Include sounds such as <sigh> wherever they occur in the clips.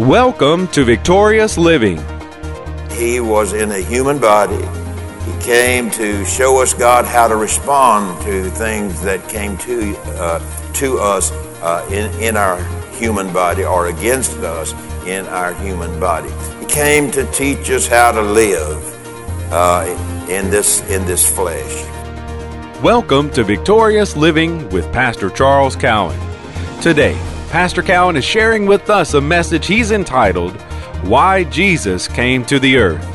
Welcome to Victorious Living. He was in a human body. He came to show us God how to respond to things that came to uh, to us uh, in in our human body or against us in our human body. He came to teach us how to live uh, in this in this flesh. Welcome to Victorious Living with Pastor Charles Cowan. Today, Pastor Cowan is sharing with us a message he's entitled, Why Jesus Came to the Earth.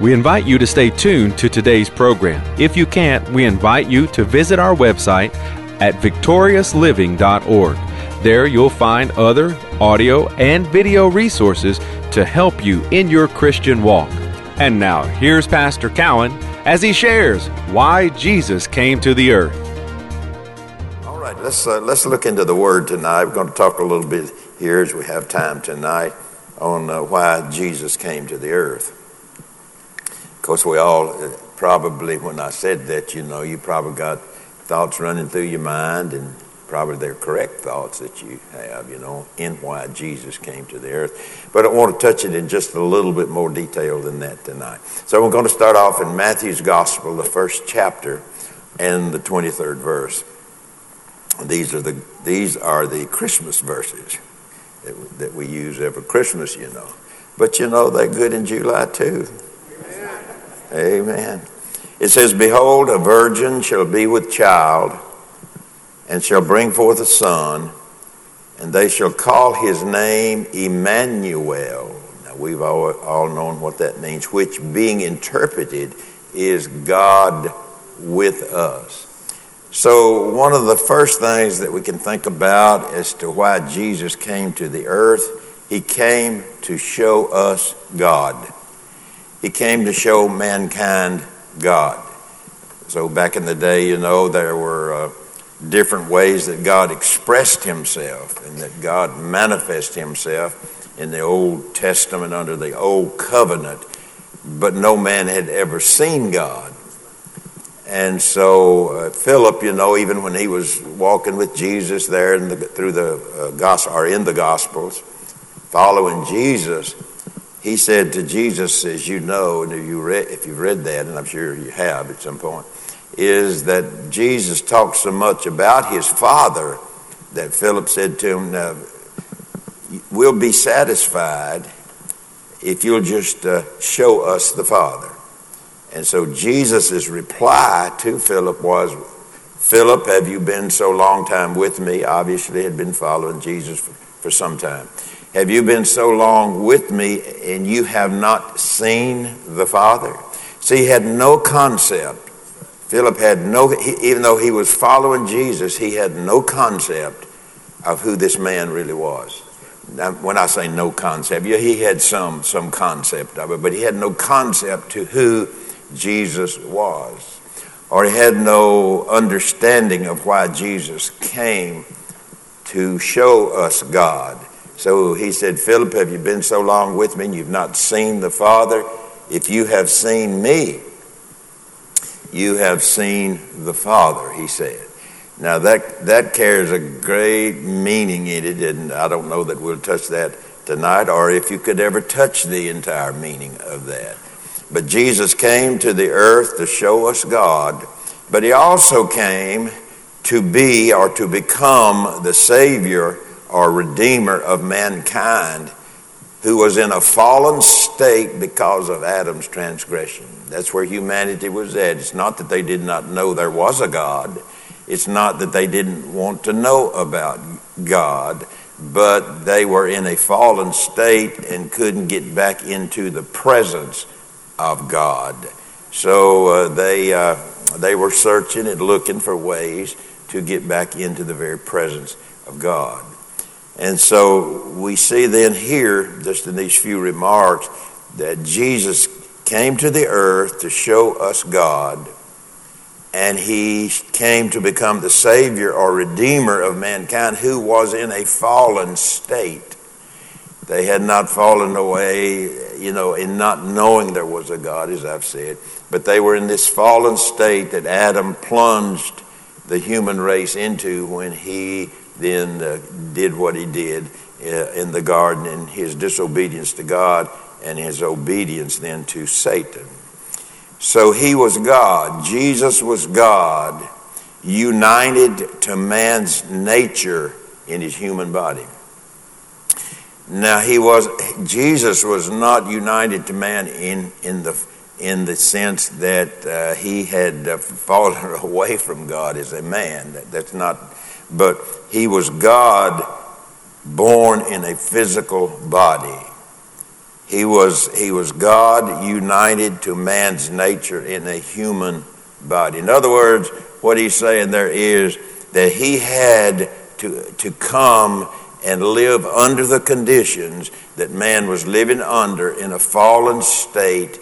We invite you to stay tuned to today's program. If you can't, we invite you to visit our website at victoriousliving.org. There you'll find other audio and video resources to help you in your Christian walk. And now, here's Pastor Cowan as he shares why Jesus came to the earth. Let's uh, let's look into the Word tonight. We're going to talk a little bit here as we have time tonight on uh, why Jesus came to the earth. Of course, we all uh, probably, when I said that, you know, you probably got thoughts running through your mind, and probably they're correct thoughts that you have, you know, in why Jesus came to the earth. But I want to touch it in just a little bit more detail than that tonight. So we're going to start off in Matthew's Gospel, the first chapter, and the 23rd verse. These are the, these are the Christmas verses that, that we use every Christmas, you know. But you know, they're good in July too. Amen. It says, Behold, a virgin shall be with child and shall bring forth a son, and they shall call his name Emmanuel. Now, we've all, all known what that means, which being interpreted is God with us. So, one of the first things that we can think about as to why Jesus came to the earth, he came to show us God. He came to show mankind God. So, back in the day, you know, there were. Uh, different ways that God expressed himself and that God manifested himself in the Old Testament under the Old Covenant, but no man had ever seen God. And so uh, Philip, you know, even when he was walking with Jesus there in the, through the uh, gospel or in the Gospels, following Jesus, he said to Jesus, as you know, and if you read, if you've read that, and I'm sure you have at some point, is that Jesus talks so much about his Father that Philip said to him, now, We'll be satisfied if you'll just uh, show us the Father. And so Jesus' reply to Philip was, Philip, have you been so long time with me? Obviously, had been following Jesus for, for some time. Have you been so long with me and you have not seen the Father? See, he had no concept Philip had no, even though he was following Jesus, he had no concept of who this man really was. Now, when I say no concept, yeah, he had some, some concept of it, but he had no concept to who Jesus was. Or he had no understanding of why Jesus came to show us God. So he said, Philip, have you been so long with me and you've not seen the Father? If you have seen me, you have seen the Father, he said. Now that, that carries a great meaning in it, and I don't know that we'll touch that tonight, or if you could ever touch the entire meaning of that. But Jesus came to the earth to show us God, but he also came to be or to become the Savior or Redeemer of mankind who was in a fallen state because of Adam's transgression. That's where humanity was at. It's not that they did not know there was a God. It's not that they didn't want to know about God, but they were in a fallen state and couldn't get back into the presence of God. So uh, they, uh, they were searching and looking for ways to get back into the very presence of God. And so we see then here, just in these few remarks, that Jesus came to the earth to show us God, and he came to become the Savior or Redeemer of mankind who was in a fallen state. They had not fallen away, you know, in not knowing there was a God, as I've said, but they were in this fallen state that Adam plunged the human race into when he then uh, did what he did uh, in the garden in his disobedience to God and his obedience then to Satan. So he was God. Jesus was God, united to man's nature in his human body. Now he was Jesus was not united to man in in the in the sense that uh, he had uh, fallen <laughs> away from God as a man. That, that's not, but he was God born in a physical body. He was, he was God united to man's nature in a human body. In other words, what he's saying there is that he had to, to come and live under the conditions that man was living under in a fallen state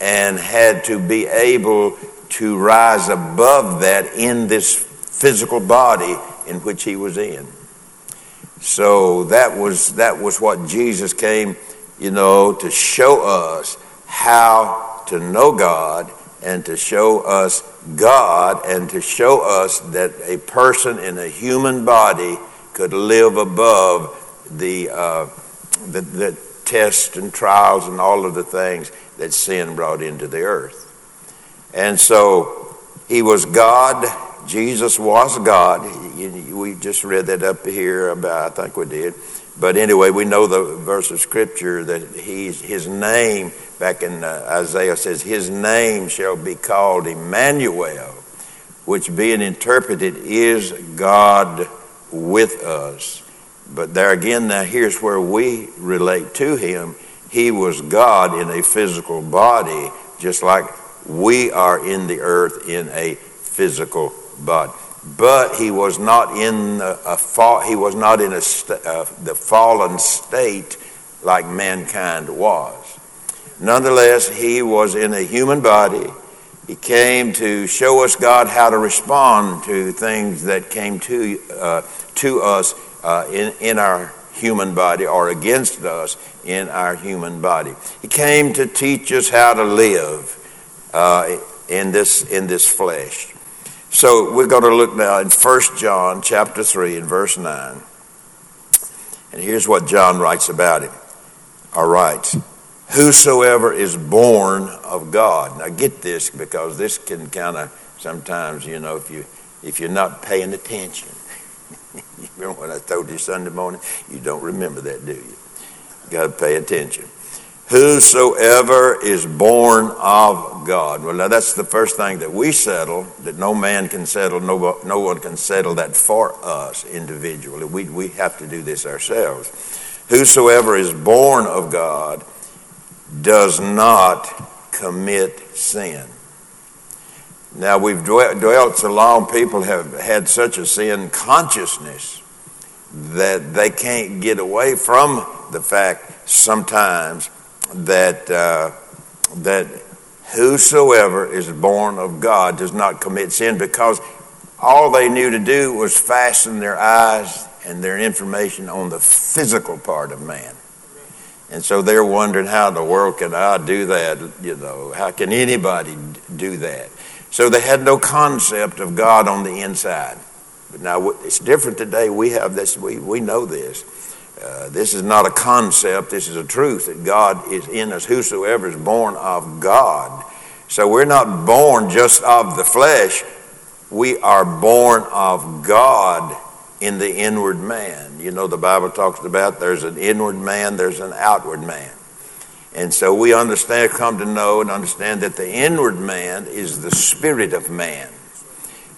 and had to be able to rise above that in this physical body in which he was in. So that was that was what Jesus came, you know, to show us how to know God and to show us God and to show us that a person in a human body could live above the, uh, the, the tests and trials and all of the things that sin brought into the earth. And so he was God. Jesus was God. We just read that up here about, I think we did. But anyway, we know the verse of scripture that he's, his name, back in uh, Isaiah says, his name shall be called Emmanuel, which being interpreted is God with us. But there again, now here's where we relate to him. He was God in a physical body, just like we are in the earth in a physical body. But he was not in a, a fall, he was not in a st- uh, the fallen state like mankind was. Nonetheless, he was in a human body. He came to show us God how to respond to things that came to uh, to us uh, in, in our human body or against us in our human body. He came to teach us how to live uh, in, this, in this flesh. So we're going to look now in 1 John chapter 3 and verse 9. And here's what John writes about him. All right. Whosoever is born of God. Now get this because this can kind of sometimes, you know, if you if you're not paying attention, <laughs> you remember what I told you Sunday morning? You don't remember that, do you? you got to pay attention. Whosoever is born of God. Well, now that's the first thing that we settle, that no man can settle, no, no one can settle that for us individually. We, we have to do this ourselves. Whosoever is born of God does not commit sin. Now, we've dwelt so long, people have had such a sin consciousness that they can't get away from the fact sometimes that, uh, that whosoever is born of God does not commit sin because all they knew to do was fasten their eyes and their information on the physical part of man. And so they're wondering how in the world can I do that? You know, how can anybody do that? So they had no concept of God on the inside. But now it's different today. We have this, we, we know this. Uh, this is not a concept, this is a truth that God is in us. Whosoever is born of God. So we're not born just of the flesh, we are born of God in the inward man. You know, the Bible talks about there's an inward man, there's an outward man. And so we understand, come to know and understand that the inward man is the spirit of man.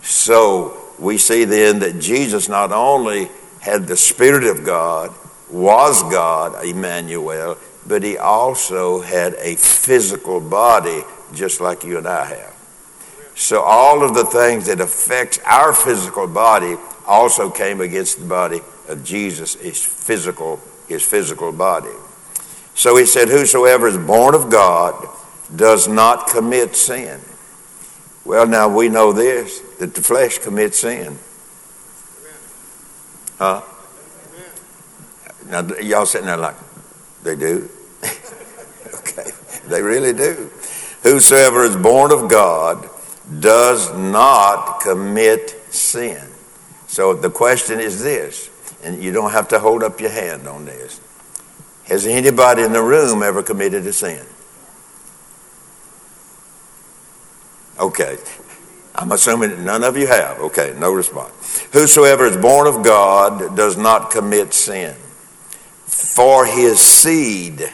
So we see then that Jesus not only had the spirit of God, was God, Emmanuel, but he also had a physical body just like you and I have. So all of the things that affects our physical body also came against the body of Jesus, his physical, his physical body. So he said, Whosoever is born of God does not commit sin. Well, now we know this that the flesh commits sin. Huh? Now, y'all sitting there like, they do? <laughs> okay, they really do. Whosoever is born of God does not commit sin. So the question is this And you don't have to hold up your hand on this. Has anybody in the room ever committed a sin? Okay. I'm assuming none of you have. Okay, no response. Whosoever is born of God does not commit sin. For his seed.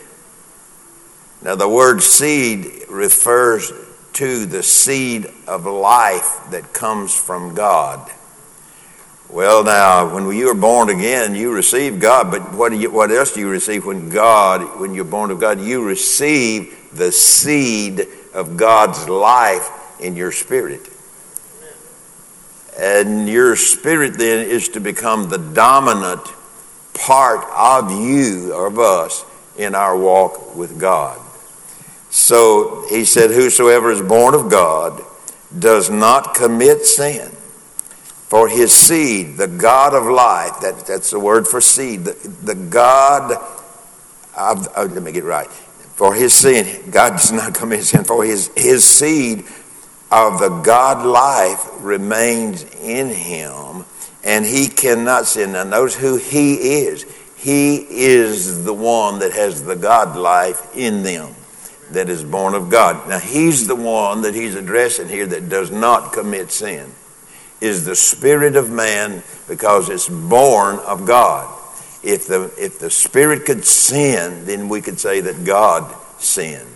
Now, the word seed refers to the seed of life that comes from God. Well, now, when you are born again, you receive God, but what, you, what else do you receive when God, when you're born of God? You receive the seed of God's life in your spirit. And your spirit then is to become the dominant part of you, of us, in our walk with God. So he said, Whosoever is born of God does not commit sin. For his seed, the God of life, that, that's the word for seed, the, the God of, oh, let me get right. For his seed, God does not commit sin, for his, his seed of the God life remains in him, and he cannot sin. Now, notice who he is. He is the one that has the God life in them that is born of God. Now, he's the one that he's addressing here that does not commit sin, is the spirit of man because it's born of God. If the, if the spirit could sin, then we could say that God sinned.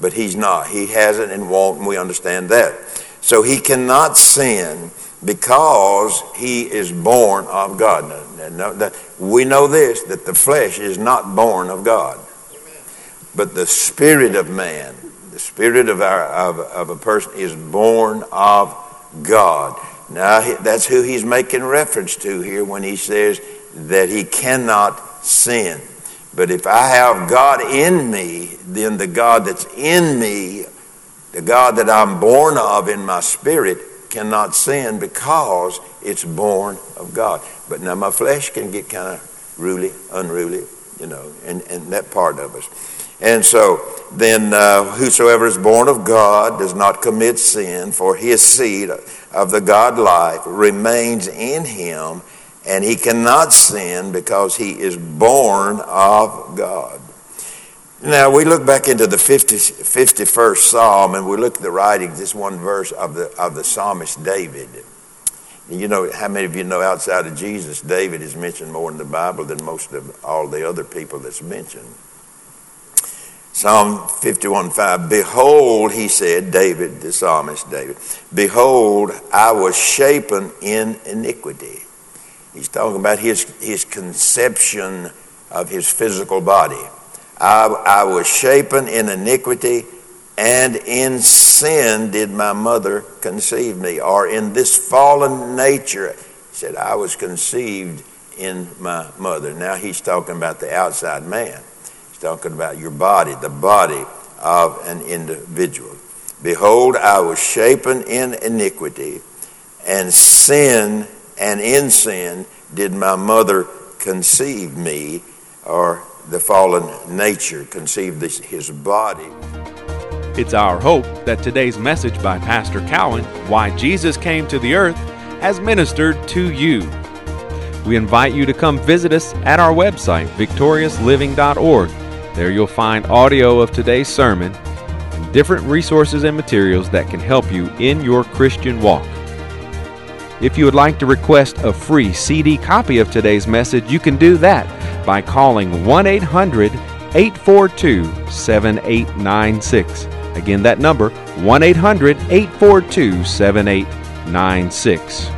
But he's not. He hasn't and won't, and we understand that. So he cannot sin because he is born of God. Now, now, we know this that the flesh is not born of God but the spirit of man, the spirit of, our, of, of a person is born of God. Now, that's who he's making reference to here when he says that he cannot sin. But if I have God in me, then the God that's in me, the God that I'm born of in my spirit, cannot sin because it's born of God. But now my flesh can get kind of ruly, unruly, you know, and, and that part of us. And so then, uh, whosoever is born of God does not commit sin, for his seed of the God life remains in him, and he cannot sin because he is born of God. Now, we look back into the 50, 51st Psalm and we look at the writings, this one verse of the, of the psalmist David. You know, how many of you know outside of Jesus, David is mentioned more in the Bible than most of all the other people that's mentioned? Psalm 51 5. Behold, he said, David, the psalmist David, behold, I was shapen in iniquity. He's talking about his, his conception of his physical body. I, I was shapen in iniquity, and in sin did my mother conceive me. Or in this fallen nature, he said, I was conceived in my mother. Now he's talking about the outside man. He's talking about your body, the body of an individual. Behold, I was shapen in iniquity, and sin, and in sin did my mother conceive me, or the fallen nature conceived his body. It's our hope that today's message by Pastor Cowan, Why Jesus Came to the Earth, has ministered to you. We invite you to come visit us at our website, victoriousliving.org there you'll find audio of today's sermon and different resources and materials that can help you in your Christian walk. If you would like to request a free CD copy of today's message, you can do that by calling 1 800 842 7896. Again, that number 1 800 842 7896.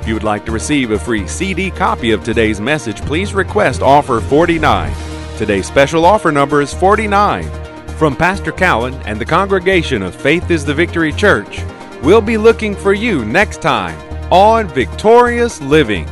If you would like to receive a free CD copy of today's message, please request offer 49. Today's special offer number is 49. From Pastor Cowan and the congregation of Faith is the Victory Church, we'll be looking for you next time on Victorious Living.